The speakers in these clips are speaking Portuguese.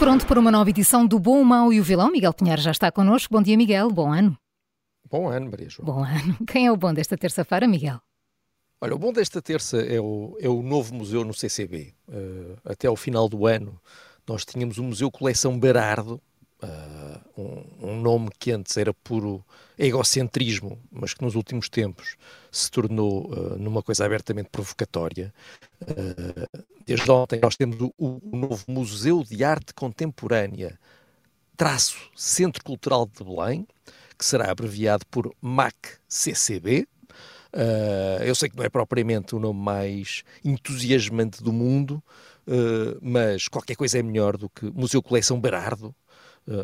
Pronto para uma nova edição do Bom, o Mau e o Vilão. Miguel Pinheiro já está connosco. Bom dia, Miguel. Bom ano. Bom ano, Maria João. Bom ano. Quem é o bom desta terça-feira, Miguel? Olha, o bom desta terça é o, é o novo museu no CCB. Uh, até ao final do ano, nós tínhamos o Museu Coleção Berardo, uh, um, um, nome que antes era puro egocentrismo, mas que nos últimos tempos se tornou uh, numa coisa abertamente provocatória. Uh, desde ontem nós temos o, o, novo Museu de Arte Contemporânea, traço Centro Cultural de Belém, que será abreviado por MAC-CCB. Uh, eu sei que não é propriamente o nome mais entusiasmante do mundo, uh, mas qualquer coisa é melhor do que Museu Coleção Berardo,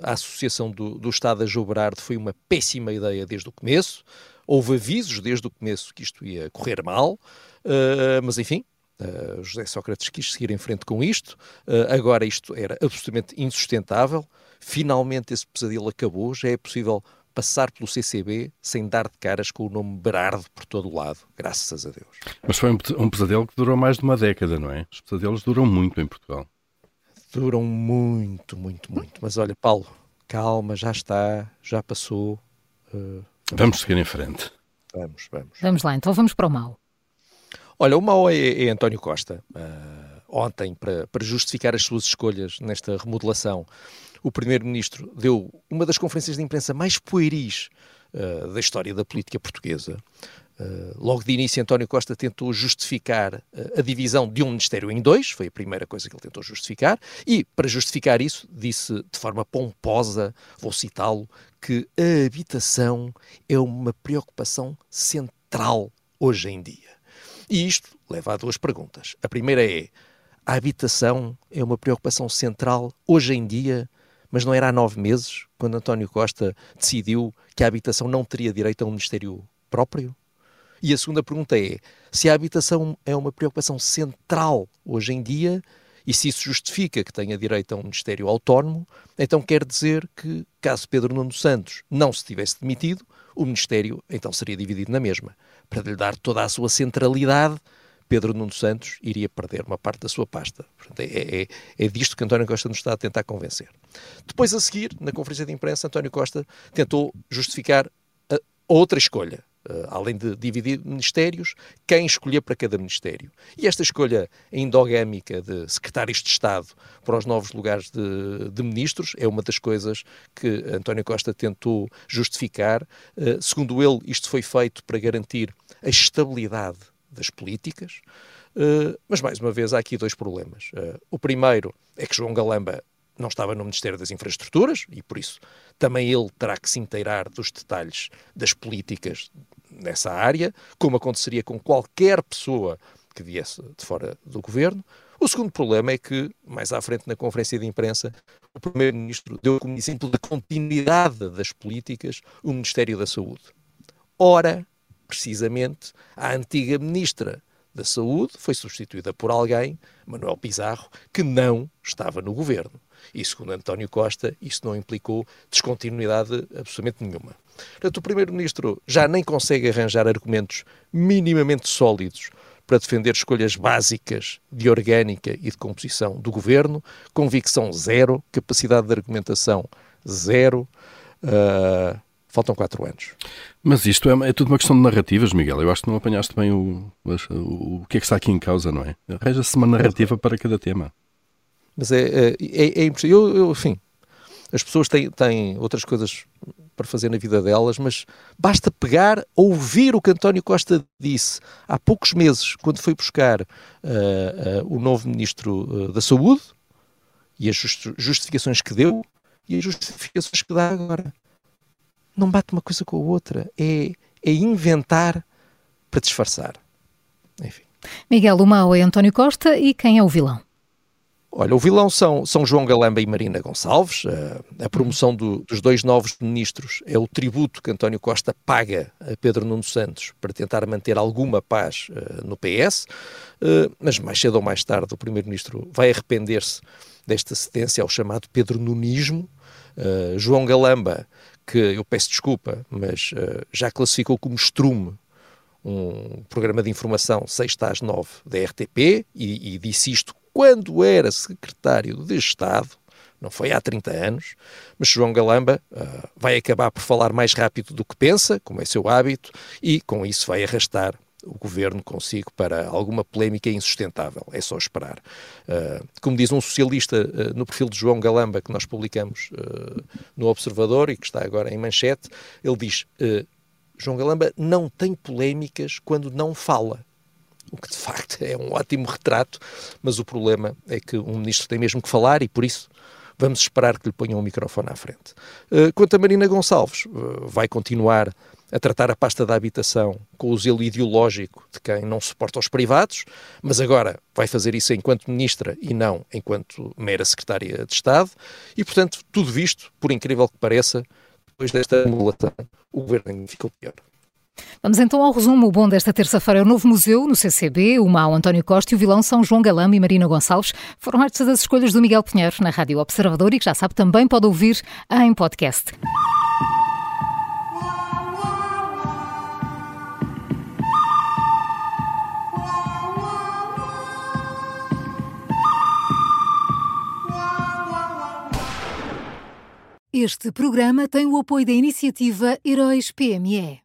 a associação do, do Estado a João Berardo foi uma péssima ideia desde o começo. Houve avisos desde o começo que isto ia correr mal, uh, mas enfim, uh, José Sócrates quis seguir em frente com isto. Uh, agora isto era absolutamente insustentável. Finalmente esse pesadelo acabou. Já é possível passar pelo CCB sem dar de caras com o nome Berardo por todo o lado, graças a Deus. Mas foi um pesadelo que durou mais de uma década, não é? Os pesadelos duram muito em Portugal duram muito, muito, muito. Mas olha, Paulo, calma, já está, já passou. Uh, vamos seguir em frente. Vamos, vamos. Vamos lá, então vamos para o mal. Olha, o mal é, é António Costa. Uh, ontem, para, para justificar as suas escolhas nesta remodelação, o Primeiro-Ministro deu uma das conferências de imprensa mais pueris uh, da história da política portuguesa. Uh, logo de início, António Costa tentou justificar uh, a divisão de um Ministério em dois, foi a primeira coisa que ele tentou justificar, e para justificar isso, disse de forma pomposa, vou citá-lo, que a habitação é uma preocupação central hoje em dia. E isto leva a duas perguntas. A primeira é: a habitação é uma preocupação central hoje em dia, mas não era há nove meses, quando António Costa decidiu que a habitação não teria direito a um Ministério próprio? E a segunda pergunta é: se a habitação é uma preocupação central hoje em dia, e se isso justifica que tenha direito a um Ministério autónomo, então quer dizer que, caso Pedro Nuno Santos não se tivesse demitido, o Ministério então seria dividido na mesma. Para lhe dar toda a sua centralidade, Pedro Nuno Santos iria perder uma parte da sua pasta. Portanto, é, é, é disto que António Costa nos está a tentar convencer. Depois, a seguir, na conferência de imprensa, António Costa tentou justificar outra escolha, além de dividir ministérios, quem escolher para cada ministério. E esta escolha endogâmica de secretários de Estado para os novos lugares de, de ministros é uma das coisas que António Costa tentou justificar. Uh, segundo ele, isto foi feito para garantir a estabilidade das políticas. Uh, mas, mais uma vez, há aqui dois problemas. o primeiro é que João Galamba não estava no Ministério das Infraestruturas e, por isso, também ele terá que se inteirar dos detalhes das políticas nessa área, como aconteceria com qualquer pessoa que viesse de fora do governo. O segundo problema é que, mais à frente na conferência de imprensa, o Primeiro-Ministro deu como exemplo da continuidade das políticas o Ministério da Saúde. Ora, precisamente, a antiga Ministra da Saúde foi substituída por alguém, Manuel Pizarro, que não estava no governo. E, segundo António Costa, isso não implicou descontinuidade absolutamente nenhuma. Portanto, o Primeiro-Ministro já nem consegue arranjar argumentos minimamente sólidos para defender escolhas básicas de orgânica e de composição do governo, convicção zero, capacidade de argumentação zero. Uh, faltam quatro anos. Mas isto é, é, tudo uma questão de narrativas, Miguel. Eu acho que não apanhaste bem o, o, o que é que está aqui em causa, não é? Arranja-se uma narrativa para cada tema. Mas é, é, é, é. Eu, eu, enfim, as pessoas têm, têm outras coisas para fazer na vida delas, mas basta pegar, ouvir o que António Costa disse há poucos meses, quando foi buscar uh, uh, o novo Ministro uh, da Saúde, e as justificações que deu, e as justificações que dá agora. Não bate uma coisa com a outra. É, é inventar para disfarçar. Enfim. Miguel, o mau é António Costa e quem é o vilão? Olha, o vilão são, são João Galamba e Marina Gonçalves. A, promoção do, dos dois novos ministros é o tributo que António Costa paga a Pedro Nuno Santos para tentar manter alguma paz uh, no PS. Uh, mas mais cedo ou mais tarde o primeiro-ministro vai arrepender-se desta cedência ao chamado Pedro Nunismo. Uh, João Galamba, que eu peço desculpa, mas já classificou como estrume um programa de informação 6 às 9 da RTP e, e disse isto quando era secretário de Estado, não foi há 30 anos, mas João Galamba uh, vai acabar por falar mais rápido do que pensa, como é seu hábito, e com isso vai arrastar o governo consigo para alguma polémica insustentável. É só esperar. Uh, como diz um socialista uh, no perfil de João Galamba, que nós publicamos no Observador e que está agora em manchete, ele diz: João Galamba não tem polémicas quando não fala o que de facto é um ótimo retrato, mas o problema é que um ministro tem mesmo que falar e por isso vamos esperar que lhe ponham um microfone à frente. Eh, quanto a Marina Gonçalves, eh, vai continuar a tratar a pasta da habitação com o zelo ideológico de quem não suporta os privados, mas agora vai fazer isso enquanto ministra e não enquanto mera secretária de Estado, e portanto, tudo visto, por incrível que pareça, depois desta anulação, o governo ficou pior. Vamos então ao resumo. O bom desta terça-feira é o novo museu no CCB, o mau António Costa e o vilão são João Galama e Marina Gonçalves. Foram estas das escolhas do Miguel Pinheiro na Rádio Observador e que já sabe também pode ouvir em podcast. Este programa tem o apoio da iniciativa Heróis PME.